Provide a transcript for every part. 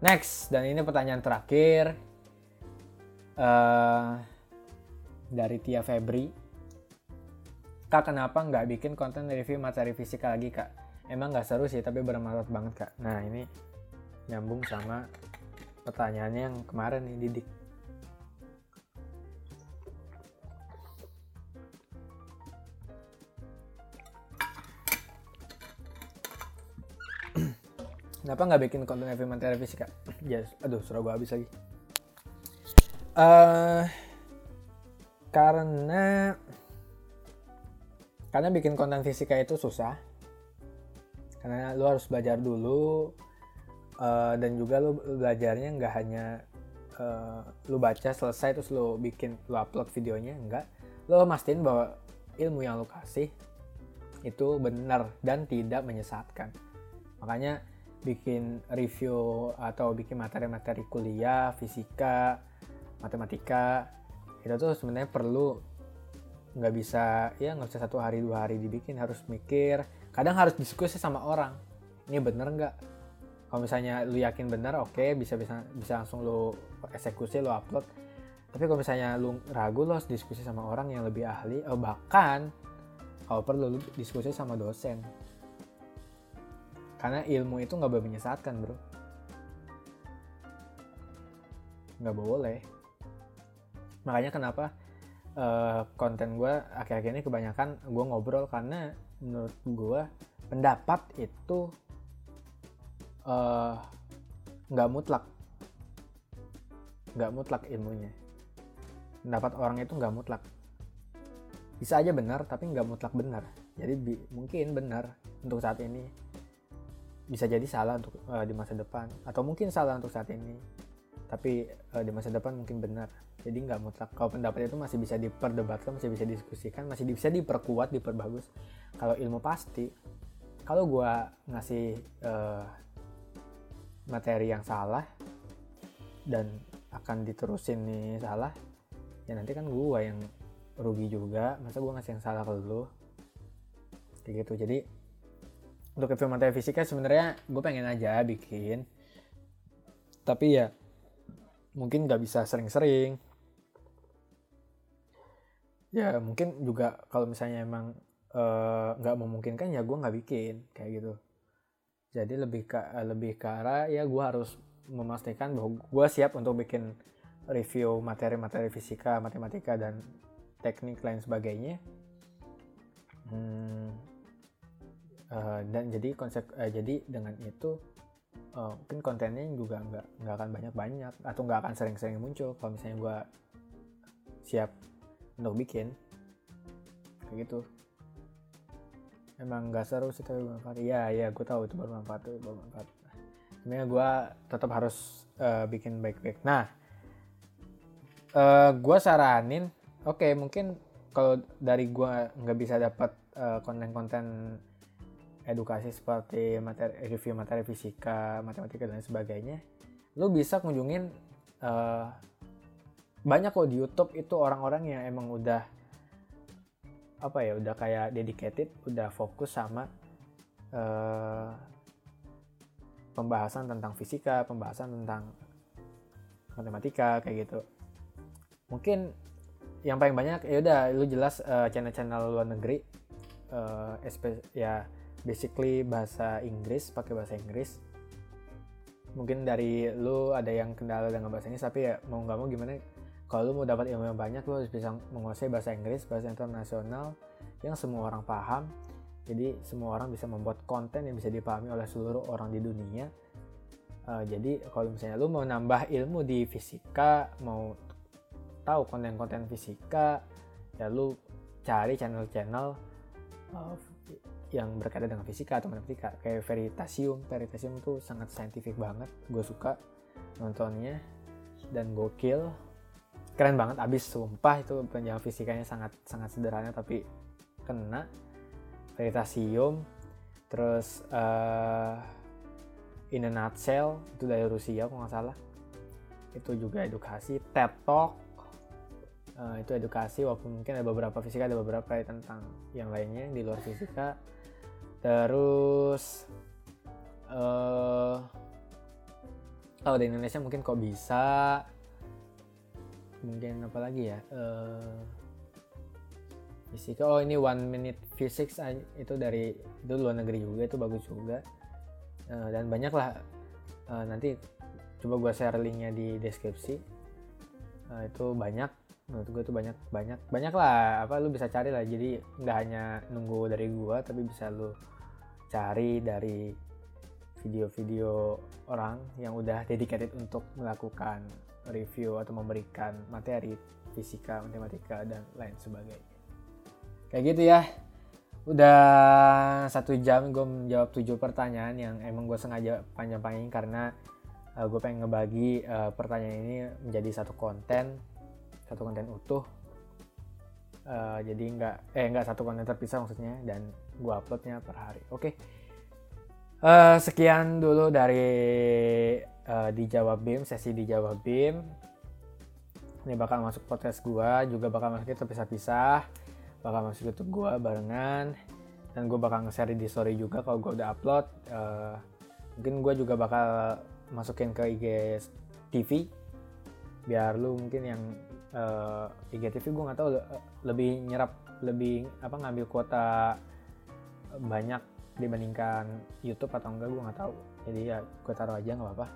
next dan ini pertanyaan terakhir. Uh, dari Tia Febri. Kak kenapa nggak bikin konten review materi fisika lagi kak? Emang nggak seru sih tapi bermanfaat banget kak. Nah ini nyambung sama pertanyaannya yang kemarin nih Didik Kenapa nggak bikin konten review materi fisika? Yes. Aduh, suruh gue habis lagi. Uh, karena karena bikin konten fisika itu susah. Karena lu harus belajar dulu uh, dan juga lu belajarnya nggak hanya uh, lu baca selesai terus lu bikin lu upload videonya, enggak. Lu mastiin bahwa ilmu yang lu kasih itu benar dan tidak menyesatkan. Makanya bikin review atau bikin materi-materi kuliah, fisika, matematika itu tuh sebenarnya perlu nggak bisa ya nggak bisa satu hari dua hari dibikin harus mikir. Kadang harus diskusi sama orang ini bener nggak? Kalau misalnya lu yakin bener oke okay, bisa bisa bisa langsung lu eksekusi lu upload. Tapi kalau misalnya lu ragu lu harus diskusi sama orang yang lebih ahli oh, bahkan kalau perlu lu diskusi sama dosen karena ilmu itu nggak boleh menyesatkan bro. Nggak boleh. Makanya kenapa uh, konten gue akhir-akhir ini kebanyakan gue ngobrol karena menurut gue pendapat itu uh, nggak mutlak. Nggak mutlak ilmunya. Pendapat orang itu nggak mutlak. Bisa aja benar tapi nggak mutlak benar. Jadi mungkin benar untuk saat ini bisa jadi salah untuk uh, di masa depan. Atau mungkin salah untuk saat ini. Tapi uh, di masa depan mungkin benar. Jadi nggak mutlak. Kalau pendapat itu masih bisa diperdebatkan masih bisa diskusikan masih bisa diperkuat diperbagus. Kalau ilmu pasti. Kalau gue ngasih uh, materi yang salah dan akan diterusin nih salah ya nanti kan gue yang rugi juga. Masa gue ngasih yang salah ke lu? Kayak gitu. Jadi untuk review materi fisika sebenarnya gue pengen aja bikin. Tapi ya mungkin nggak bisa sering-sering. Ya mungkin juga kalau misalnya emang eh, nggak uh, memungkinkan ya gue nggak bikin kayak gitu. Jadi lebih ke lebih ke arah ya gue harus memastikan bahwa gue siap untuk bikin review materi-materi fisika matematika dan teknik lain sebagainya. Hmm, uh, dan jadi konsep uh, jadi dengan itu uh, mungkin kontennya juga nggak nggak akan banyak banyak atau nggak akan sering-sering muncul. Kalau misalnya gue siap untuk bikin kayak gitu. Emang nggak seru sih tapi bermanfaat. Iya iya gue tahu itu bermanfaat itu bermanfaat. Sebenarnya gue tetap harus uh, bikin baik-baik. Nah uh, gue saranin oke okay, mungkin kalau dari gue nggak bisa dapat uh, konten-konten edukasi seperti materi review materi fisika, matematika dan sebagainya, lu bisa kunjungin uh, banyak kok di YouTube itu orang-orang yang emang udah apa ya, udah kayak dedicated, udah fokus sama uh, pembahasan tentang fisika, pembahasan tentang matematika kayak gitu. Mungkin yang paling banyak ya udah lu jelas uh, channel-channel luar negeri uh, ya basically bahasa Inggris pakai bahasa Inggris. Mungkin dari lu ada yang kendala dengan bahasa Inggris tapi ya mau nggak mau gimana kalau lu mau dapat ilmu yang banyak lu harus bisa menguasai bahasa Inggris bahasa internasional yang semua orang paham. Jadi semua orang bisa membuat konten yang bisa dipahami oleh seluruh orang di dunia. Uh, jadi kalau misalnya lu mau nambah ilmu di fisika mau tahu konten-konten fisika ya lu cari channel-channel uh, yang berkaitan dengan fisika atau matematika kayak Veritasium. Veritasium tuh sangat saintifik banget. Gue suka nontonnya. Dan gokil. Keren banget. Abis sumpah itu penjelasan fisikanya sangat sangat sederhana tapi kena. Veritasium. Terus uh, In a Nutshell itu dari Rusia kalau nggak salah. Itu juga edukasi. TED Talk uh, itu edukasi walaupun mungkin ada beberapa fisika ada beberapa ya tentang yang lainnya di luar fisika. Terus uh, kalau di Indonesia mungkin kok bisa. Mungkin apa lagi ya? Uh, fisika oh ini one minute physics itu dari itu luar negeri juga itu bagus juga. Uh, dan banyak lah uh, nanti coba gue share linknya di deskripsi. Uh, itu banyak menurut gue itu banyak banyak banyak lah apa lu bisa cari lah jadi nggak hanya nunggu dari gue tapi bisa lu cari dari video-video orang yang udah dedicated untuk melakukan review atau memberikan materi fisika, matematika dan lain sebagainya. Kayak gitu ya. Udah satu jam gue menjawab tujuh pertanyaan yang emang gue sengaja panjang-panjangin karena uh, eh, gue pengen ngebagi uh, pertanyaan ini menjadi satu konten, satu konten utuh. Uh, jadi nggak eh nggak satu konten terpisah maksudnya dan gue uploadnya per hari. Oke. Okay Uh, sekian dulu dari uh, dijawab BIM, sesi dijawab BIM. Ini bakal masuk podcast gua, juga bakal masuk terpisah-pisah. Bakal masuk YouTube gua barengan. Dan gue bakal nge-share di story juga kalau gue udah upload. Uh, mungkin gue juga bakal masukin ke IG TV. Biar lu mungkin yang uh, IG TV gue nggak tahu lebih nyerap lebih apa ngambil kuota banyak dibandingkan YouTube atau enggak gue nggak tahu. Jadi ya gue taruh aja nggak apa-apa.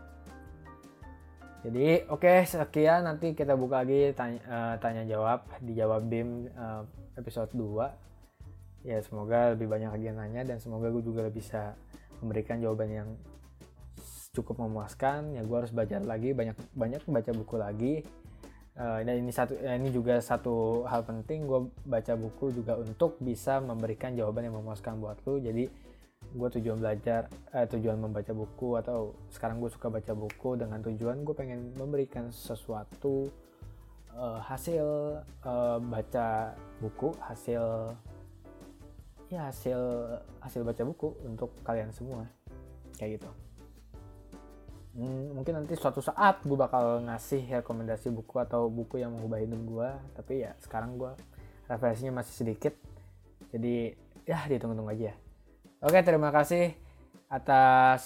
Jadi oke okay, sekian. Nanti kita buka lagi tanya, uh, tanya jawab dijawab BIM uh, episode 2 ya semoga lebih banyak lagi yang nanya dan semoga gue juga bisa memberikan jawaban yang cukup memuaskan. Ya gue harus belajar lagi banyak banyak baca buku lagi uh, dan ini satu ini juga satu hal penting. Gue baca buku juga untuk bisa memberikan jawaban yang memuaskan buat lu. Jadi gue tujuan belajar eh, tujuan membaca buku atau sekarang gue suka baca buku dengan tujuan gue pengen memberikan sesuatu uh, hasil uh, baca buku hasil ya hasil hasil baca buku untuk kalian semua. Kayak gitu hmm, mungkin nanti suatu saat gue bakal ngasih rekomendasi buku atau buku yang mengubah hidup gue tapi ya sekarang gue referensinya masih sedikit jadi ya ditunggu-tunggu aja Oke, terima kasih atas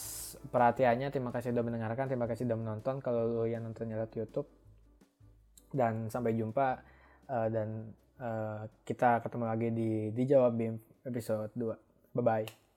perhatiannya. Terima kasih sudah mendengarkan. Terima kasih sudah menonton. Kalau lo yang nontonnya lewat YouTube. Dan sampai jumpa. Uh, dan uh, kita ketemu lagi di Dijawab episode 2. Bye-bye.